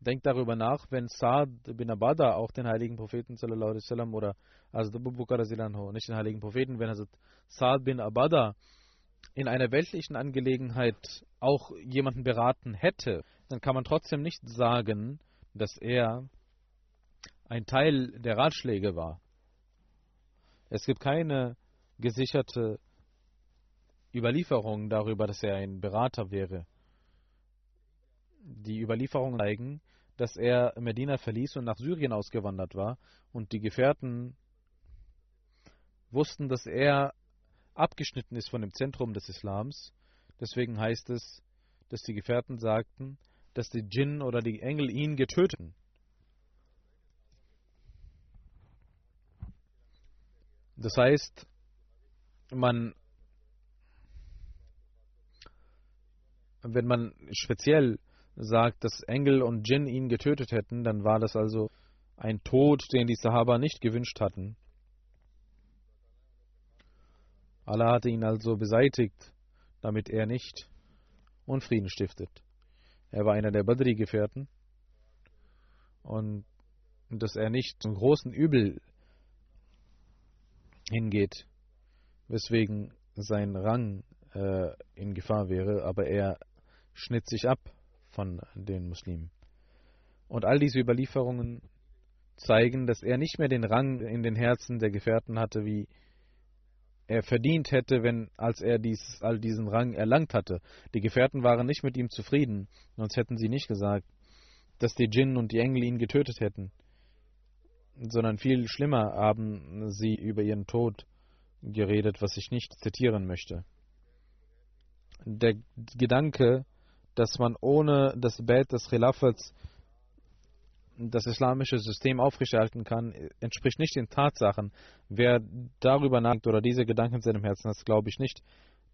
denkt darüber nach, wenn Saad bin Abada auch den heiligen Propheten wasallam oder also nicht den heiligen Propheten, wenn also Saad bin Abada in einer weltlichen Angelegenheit auch jemanden beraten hätte, dann kann man trotzdem nicht sagen, dass er ein Teil der Ratschläge war. Es gibt keine gesicherte Überlieferung darüber, dass er ein Berater wäre. Die Überlieferungen zeigen, dass er Medina verließ und nach Syrien ausgewandert war und die Gefährten wussten, dass er abgeschnitten ist von dem Zentrum des Islams. Deswegen heißt es, dass die Gefährten sagten, dass die Djinn oder die Engel ihn getöteten. Das heißt, man, wenn man speziell sagt, dass Engel und Djinn ihn getötet hätten, dann war das also ein Tod, den die Sahaba nicht gewünscht hatten. Allah hatte ihn also beseitigt, damit er nicht Unfrieden stiftet. Er war einer der Badri-Gefährten und dass er nicht zum großen Übel hingeht, weswegen sein Rang äh, in Gefahr wäre, aber er schnitt sich ab von den Muslimen. Und all diese Überlieferungen zeigen, dass er nicht mehr den Rang in den Herzen der Gefährten hatte, wie er verdient hätte, wenn als er dies, all diesen Rang erlangt hatte. Die Gefährten waren nicht mit ihm zufrieden, sonst hätten sie nicht gesagt, dass die Djinn und die Engel ihn getötet hätten sondern viel schlimmer haben sie über ihren Tod geredet, was ich nicht zitieren möchte. Der Gedanke, dass man ohne das Bett des Khilafats das islamische System aufrechterhalten kann, entspricht nicht den Tatsachen. Wer darüber nachdenkt oder diese Gedanken in seinem Herzen hat, glaube ich nicht,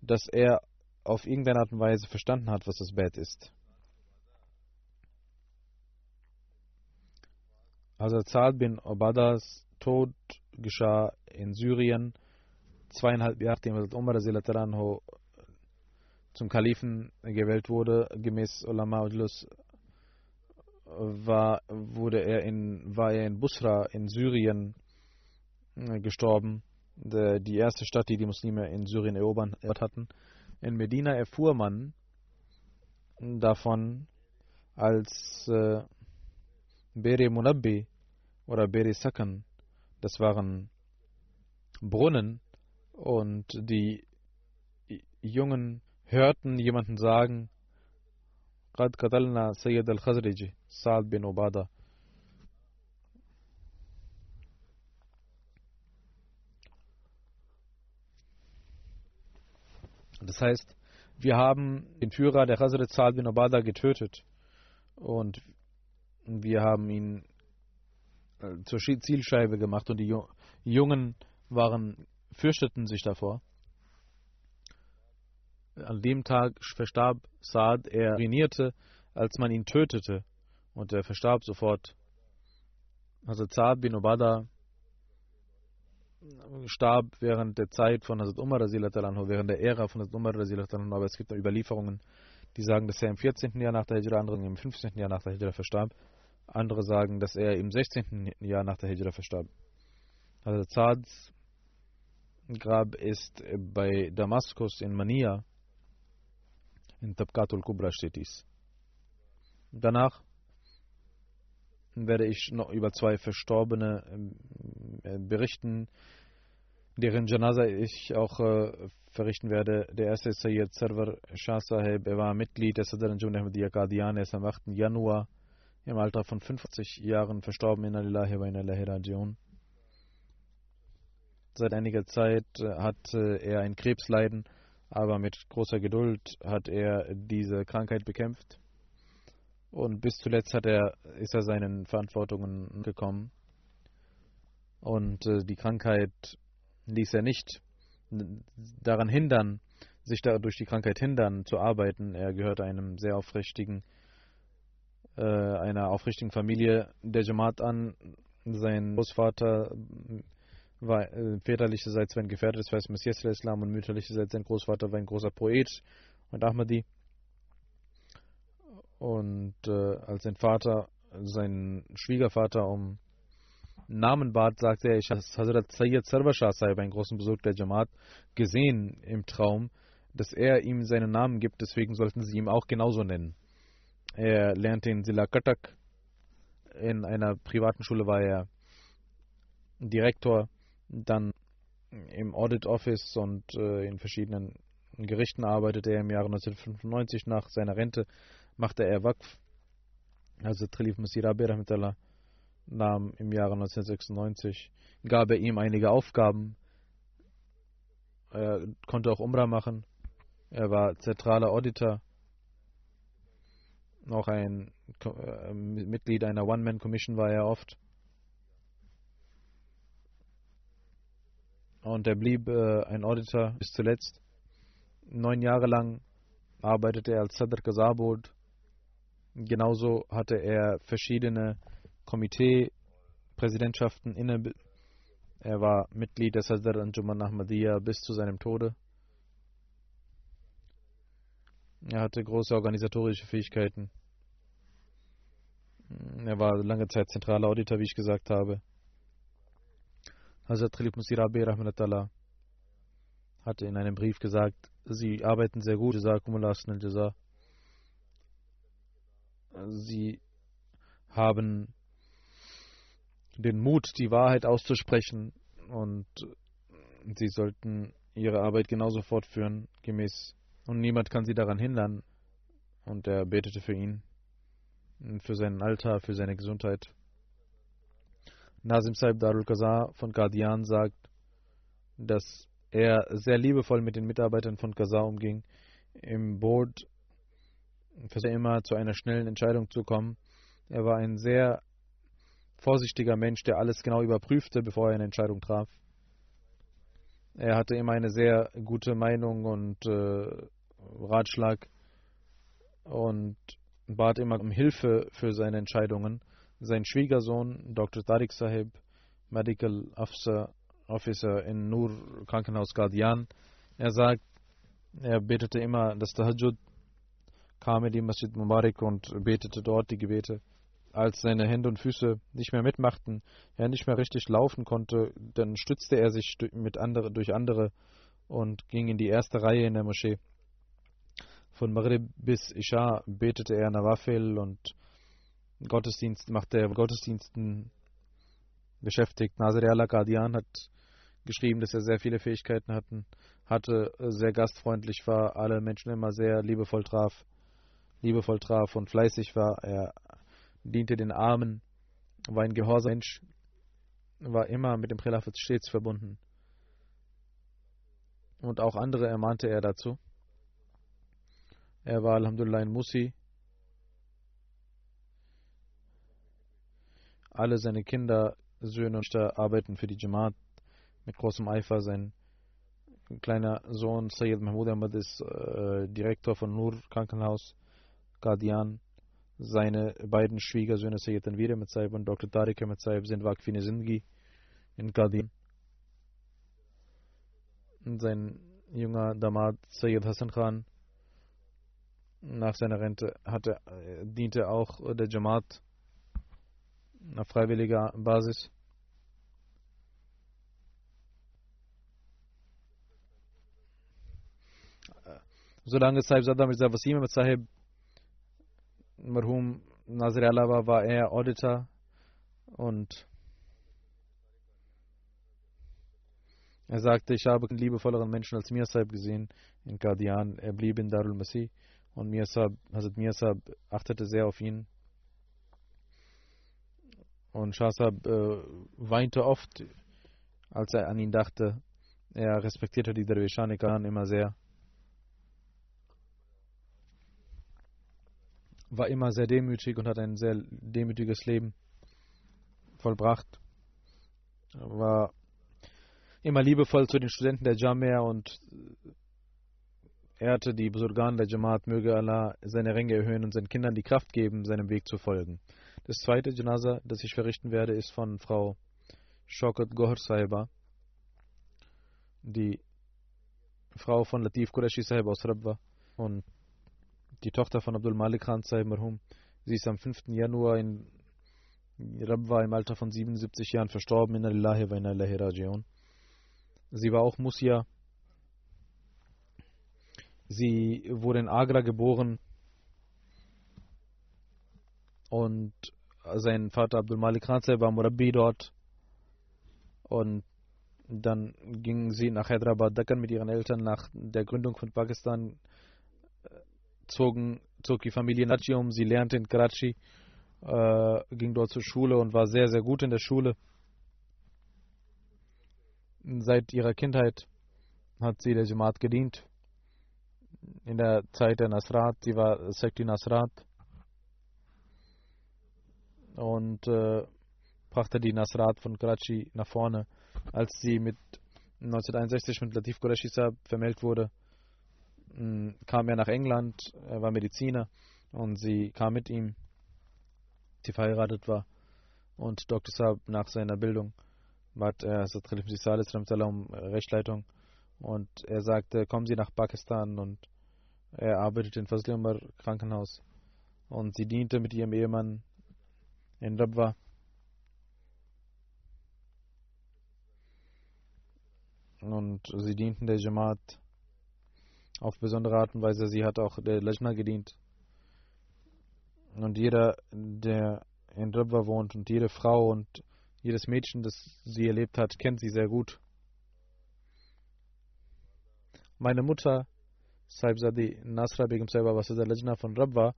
dass er auf irgendeine Art und Weise verstanden hat, was das Bett ist. Hazrat Saad bin Obadas Tod geschah in Syrien, zweieinhalb Jahre nachdem Hazrat Umar zum Kalifen gewählt wurde, gemäß Ulama Ujlus, war, wurde er in, war er in Busra in Syrien äh, gestorben, die erste Stadt, die die Muslime in Syrien erobert hatten. In Medina erfuhr man davon, als äh, Beri Munabbi oder Beri Sakan, das waren Brunnen und die Jungen hörten jemanden sagen, قد قتلنا سيد الخزرج سعد bin Obada. Das heißt, wir haben den Führer der Khazraj Sa'ad bin Obada getötet und wir haben ihn äh, zur Zielscheibe gemacht und die Jungen waren, fürchteten sich davor. An dem Tag verstarb Saad, er urinierte, als man ihn tötete und er verstarb sofort. Also Saad bin Obada starb während der Zeit von Hazrat Umar während der Ära von Hazrat Umar aber es gibt Überlieferungen, die sagen, dass er im 14. Jahr nach der Hijra, andere im 15. Jahr nach der Hijra verstarb. Andere sagen, dass er im 16. Jahr nach der Hijra verstarb. Also Zads Grab ist bei Damaskus in Mania. In Tabqatul Kubra steht dies. Danach werde ich noch über zwei Verstorbene äh, berichten, deren Janaza ich auch äh, verrichten werde. Der erste ist Sayyid Sarwar Shah Sahib. Er war Mitglied der Sadr Jun Ahmadiyya Qadian. Er ist am 8. Januar im Alter von 50 Jahren verstorben in Alillahi wa Inalahi Rajiun. Seit einiger Zeit äh, hat er ein Krebsleiden, aber mit großer Geduld hat er diese Krankheit bekämpft. Und bis zuletzt hat er, ist er seinen Verantwortungen gekommen. Und äh, die Krankheit ließ er nicht daran hindern, sich durch die Krankheit hindern zu arbeiten. Er gehört einem sehr aufrichtigen, äh, einer aufrichtigen Familie der Jamaat an. Sein Großvater war äh, väterlicherseits war ein Gefährte des Weißen Messias Islam und mütterlicherseits sein Großvater war ein großer Poet und Ahmadi. Und äh, als sein Vater, sein Schwiegervater um Namen bat, sagte er, ich habe Hazrat Sayyid Sarvashah Sahib, einen großen Besuch der Jamaat, gesehen im Traum, dass er ihm seinen Namen gibt, deswegen sollten sie ihn auch genauso nennen. Er lernte in Sila Katak, in einer privaten Schule war er Direktor, dann im Audit Office und äh, in verschiedenen Gerichten arbeitete er im Jahre 1995. Nach seiner Rente machte er Waqf. Also Trilif Masirabi Rahmetallah nahm im Jahre 1996, gab er ihm einige Aufgaben. Er konnte auch Umrah machen. Er war zentraler Auditor. Auch ein äh, Mitglied einer One-Man-Commission war er oft. Und er blieb äh, ein Auditor bis zuletzt. Neun Jahre lang arbeitete er als Sadr Kazabud. Genauso hatte er verschiedene Komitee-Präsidentschaften inne. Er war Mitglied des Sadr Anjuman Ahmadiyya bis zu seinem Tode. Er hatte große organisatorische Fähigkeiten. Er war lange Zeit zentraler Auditor, wie ich gesagt habe. Hazrat Khalif Musirabi Rahmanatullah hatte in einem Brief gesagt, Sie arbeiten sehr gut, Sie haben den Mut, die Wahrheit auszusprechen und Sie sollten Ihre Arbeit genauso fortführen, gemäß. Und niemand kann Sie daran hindern. Und er betete für ihn, für seinen Alter, für seine Gesundheit. Nazim Saib Darul Qazar von Qadian sagt, dass er sehr liebevoll mit den Mitarbeitern von Qazar umging. Im Board versuchte er immer zu einer schnellen Entscheidung zu kommen. Er war ein sehr vorsichtiger Mensch, der alles genau überprüfte, bevor er eine Entscheidung traf. Er hatte immer eine sehr gute Meinung und äh, Ratschlag und bat immer um Hilfe für seine Entscheidungen sein Schwiegersohn, Dr. Tariq Sahib, Medical Officer, Officer in Nur Krankenhaus Guardian, er sagt, er betete immer das Tahajjud, kam in die Masjid Mubarak und betete dort die Gebete. Als seine Hände und Füße nicht mehr mitmachten, er nicht mehr richtig laufen konnte, dann stützte er sich mit andere, durch andere und ging in die erste Reihe in der Moschee. Von Maghrib bis Isha betete er Nawafil und Gottesdienst macht er Gottesdiensten beschäftigt. Nasir al-Qadian hat geschrieben, dass er sehr viele Fähigkeiten hatten, hatte, sehr gastfreundlich war, alle Menschen immer sehr liebevoll traf, liebevoll traf und fleißig war. Er diente den Armen, war ein gehorsamer Mensch, war immer mit dem Khilafat stets verbunden. Und auch andere ermahnte er dazu. Er war Alhamdulillah ein Musi, Alle seine Kinder, Söhne und Töchter arbeiten für die Jamaat mit großem Eifer. Sein kleiner Sohn Sayyid Mahmoud Ahmad ist äh, Direktor von Nur Krankenhaus, Guardian. Seine beiden Schwiegersöhne Sayyid Tanvir Ahmed Saib und Dr. Tariq Ahmed Saib sind Waqfine Zindgi in Guardian. Sein junger Damad Sayyid Hassan Khan nach seiner Rente hatte, äh, diente auch der Jamaat auf freiwilliger Basis. Solange Sahib Zadda Mirza Wasim Sahib Marhum Nazir Allah war, war er Auditor und er sagte, ich habe einen liebevolleren Menschen als Mir Sahib gesehen in Qadian. Er blieb in Darul Masih und Mir Sahib, Hazrat Mir Sahib achtete sehr auf ihn. Und Shah Sahib äh, weinte oft, als er an ihn dachte. Er respektierte die Dervishane immer sehr. war immer sehr demütig und hat ein sehr demütiges Leben vollbracht. War immer liebevoll zu den Studenten der Jamia und ehrte die Besurgan der Jamaat, möge Allah seine Ränge erhöhen und seinen Kindern die Kraft geben, seinem Weg zu folgen. Das zweite Janaza, das ich verrichten werde, ist von Frau Shokat Gohar Sahiba, die Frau von Latif Qureshi Sahib aus Rabwa und die Tochter von Abdul Malik Khan Sahib Marhum. Sie ist am 5. Januar in Rabwa im Alter von 77 Jahren verstorben. in Lillahi wa inna ilahi. Sie war auch Musia. Sie wurde in Agra geboren und sein Vater Abdul Malik Khan war Murabbi dort und dann ging sie nach Hyderabad Deccan mit ihren Eltern nach der Gründung von Pakistan zogen, zog die Familie Nachi um. Sie lernte in Karachi, äh, ging dort zur Schule und war sehr, sehr gut in der Schule. Seit ihrer Kindheit hat sie der Jamaat gedient. In der Zeit der Nasrat, sie war Sekti Nasrat und äh, brachte die Nasrat von Karachi nach vorne. Als sie mit 1961 mit Latif Qureshi vermählt wurde, kam er nach England, er war Mediziner und sie kam mit ihm, die verheiratet war. Und Dr. Saab nach seiner Bildung bat er Satril Salis um Rechtsleitung und er sagte, kommen Sie nach Pakistan und er arbeitet in Umar Krankenhaus und sie diente mit ihrem Ehemann in Rabwa. Und sie dienten der Jamaat auf besondere Art und Weise. Sie hat auch der Lajna gedient. Und jeder, der in Rabwa wohnt und jede Frau und jedes Mädchen, das sie erlebt hat, kennt sie sehr gut. Meine Mutter, Saibzadi Nasra Begum Saiba der Lajna von Rabwa,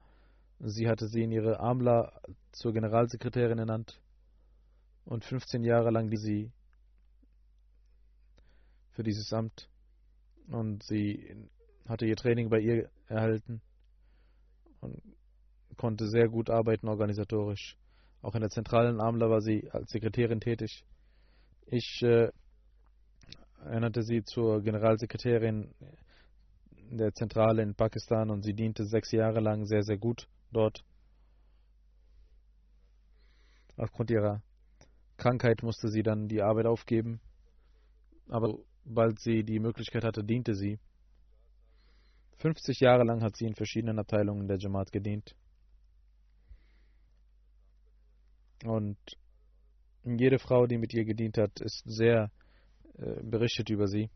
sie hatte sie in ihre Amla zur Generalsekretärin ernannt und 15 Jahre lang die sie für dieses Amt und sie hatte ihr Training bei ihr erhalten und konnte sehr gut arbeiten organisatorisch. Auch in der zentralen Amla war sie als Sekretärin tätig. Ich äh, ernannte sie zur Generalsekretärin der Zentrale in Pakistan und sie diente sechs Jahre lang sehr, sehr gut dort. Aufgrund ihrer Krankheit musste sie dann die Arbeit aufgeben, aber bald sie die Möglichkeit hatte, diente sie. 50 Jahre lang hat sie in verschiedenen Abteilungen der Jamaat gedient. Und jede Frau, die mit ihr gedient hat, ist sehr äh, berichtet über sie.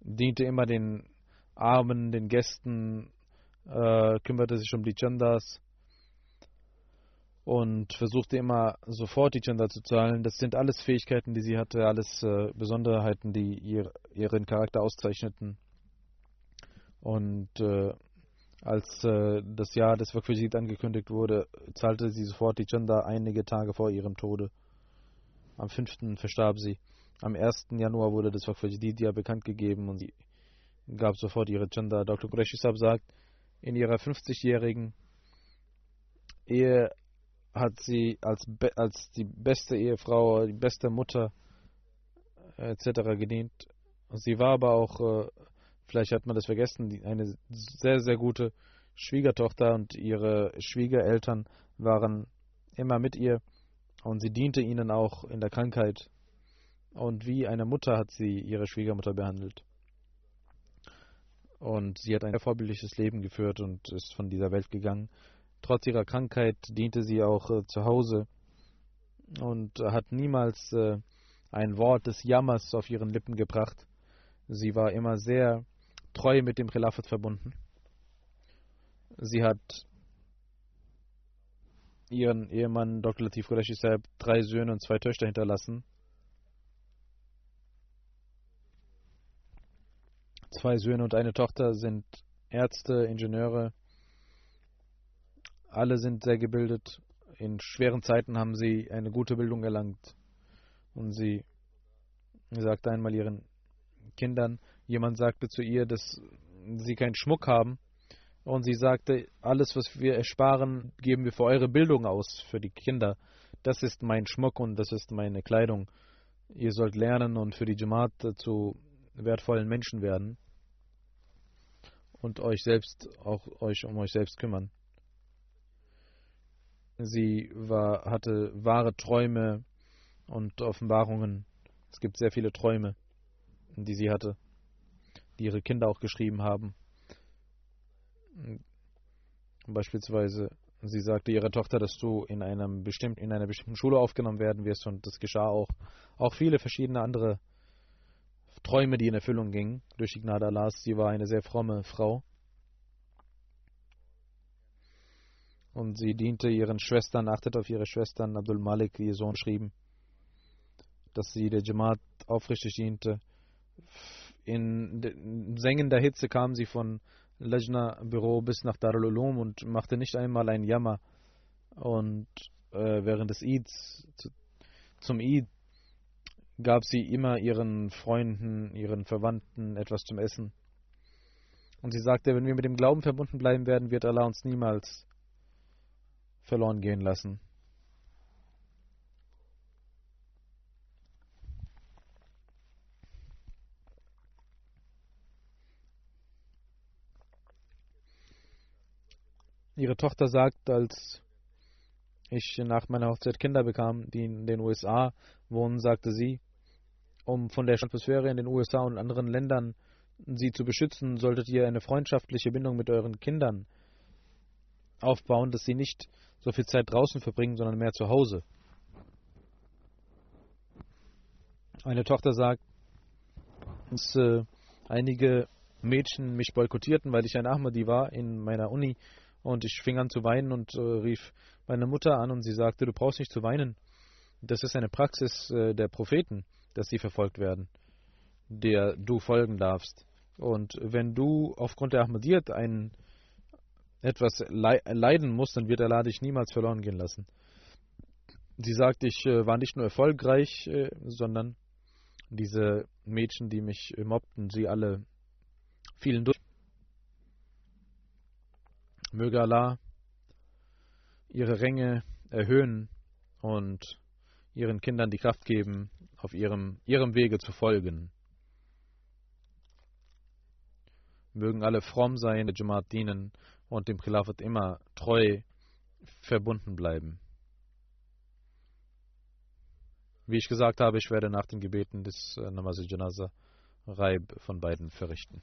Diente immer den Armen, den Gästen, äh, kümmerte sich um die Chandas und versuchte immer sofort die Chanda zu zahlen. Das sind alles Fähigkeiten, die sie hatte, alles äh, Besonderheiten, die ihr, ihren Charakter auszeichneten. Und äh, als äh, das Jahr des Wakfajid angekündigt wurde, zahlte sie sofort die Chanda einige Tage vor ihrem Tode. Am 5. verstarb sie. Am 1. Januar wurde das ja bekannt gegeben und sie gab sofort ihre Chanda. Dr. Qureshi sagt, in ihrer 50-jährigen Ehe hat sie als, als die beste Ehefrau, die beste Mutter etc. gedient. Sie war aber auch, äh, vielleicht hat man das vergessen, eine sehr, sehr gute Schwiegertochter und ihre Schwiegereltern waren immer mit ihr und sie diente ihnen auch in der Krankheit. Und wie eine Mutter hat sie ihre Schwiegermutter behandelt. Und sie hat ein vorbildliches Leben geführt und ist von dieser Welt gegangen. Trotz ihrer Krankheit diente sie auch äh, zu Hause und hat niemals äh, ein Wort des Jammers auf ihren Lippen gebracht. Sie war immer sehr treu mit dem Khilafat verbunden. Sie hat ihren Ehemann Dr. Latif Qureshi Saab drei Söhne und zwei Töchter hinterlassen. Zwei Söhne und eine Tochter sind Ärzte, Ingenieure. Alle sind sehr gebildet. In schweren Zeiten haben sie eine gute Bildung erlangt. Und sie sagte einmal ihren Kindern, jemand sagte zu ihr, dass sie keinen Schmuck haben. Und sie sagte, alles, was wir ersparen, geben wir für eure Bildung aus, für die Kinder. Das ist mein Schmuck und das ist meine Kleidung. Ihr sollt lernen und für die Jamaat zu wertvollen Menschen werden und euch selbst auch euch um euch selbst kümmern. Sie war, hatte wahre Träume und Offenbarungen. Es gibt sehr viele Träume, die sie hatte, die ihre Kinder auch geschrieben haben. Beispielsweise, sie sagte ihrer Tochter, dass du in einem bestimmt, in einer bestimmten Schule aufgenommen werden wirst und das geschah auch. Auch viele verschiedene andere Träume, die in Erfüllung gingen durch die Gnade Allahs. Sie war eine sehr fromme Frau. Und sie diente ihren Schwestern, achtet auf ihre Schwestern. Abdul Malik, ihr Sohn, schrieben, dass sie der Jamaat aufrichtig diente. In sengender Hitze kam sie von Lajna-Büro bis nach Darul Ulum und machte nicht einmal ein Jammer. Und äh, während des Eids, zu, zum Eid, gab sie immer ihren Freunden, ihren Verwandten etwas zum Essen. Und sie sagte, wenn wir mit dem Glauben verbunden bleiben werden, wird Allah uns niemals verloren gehen lassen. Ihre Tochter sagt, als ich nach meiner Hochzeit Kinder bekam, die in den USA wohnen, sagte sie, um von der Atmosphäre in den USA und anderen Ländern sie zu beschützen, solltet ihr eine freundschaftliche Bindung mit euren Kindern aufbauen, dass sie nicht so viel Zeit draußen verbringen, sondern mehr zu Hause. Eine Tochter sagt, dass äh, einige Mädchen mich boykottierten, weil ich ein Ahmadi war in meiner Uni und ich fing an zu weinen und äh, rief meine Mutter an und sie sagte, du brauchst nicht zu weinen. Das ist eine Praxis äh, der Propheten, dass sie verfolgt werden, der du folgen darfst. Und wenn du aufgrund der Ahmadiyyat ein, etwas leiden musst, dann wird Allah dich niemals verloren gehen lassen. Sie sagt, ich äh, war nicht nur erfolgreich, äh, sondern diese Mädchen, die mich mobbten, sie alle fielen durch. Möge Allah ihre Ränge erhöhen und ihren Kindern die Kraft geben, auf ihrem, ihrem Wege zu folgen. Mögen alle fromm sein, der Jamaat dienen und dem Khilafat immer treu verbunden bleiben. Wie ich gesagt habe, ich werde nach den Gebeten des äh, Namaz Janaza Reib von beiden verrichten.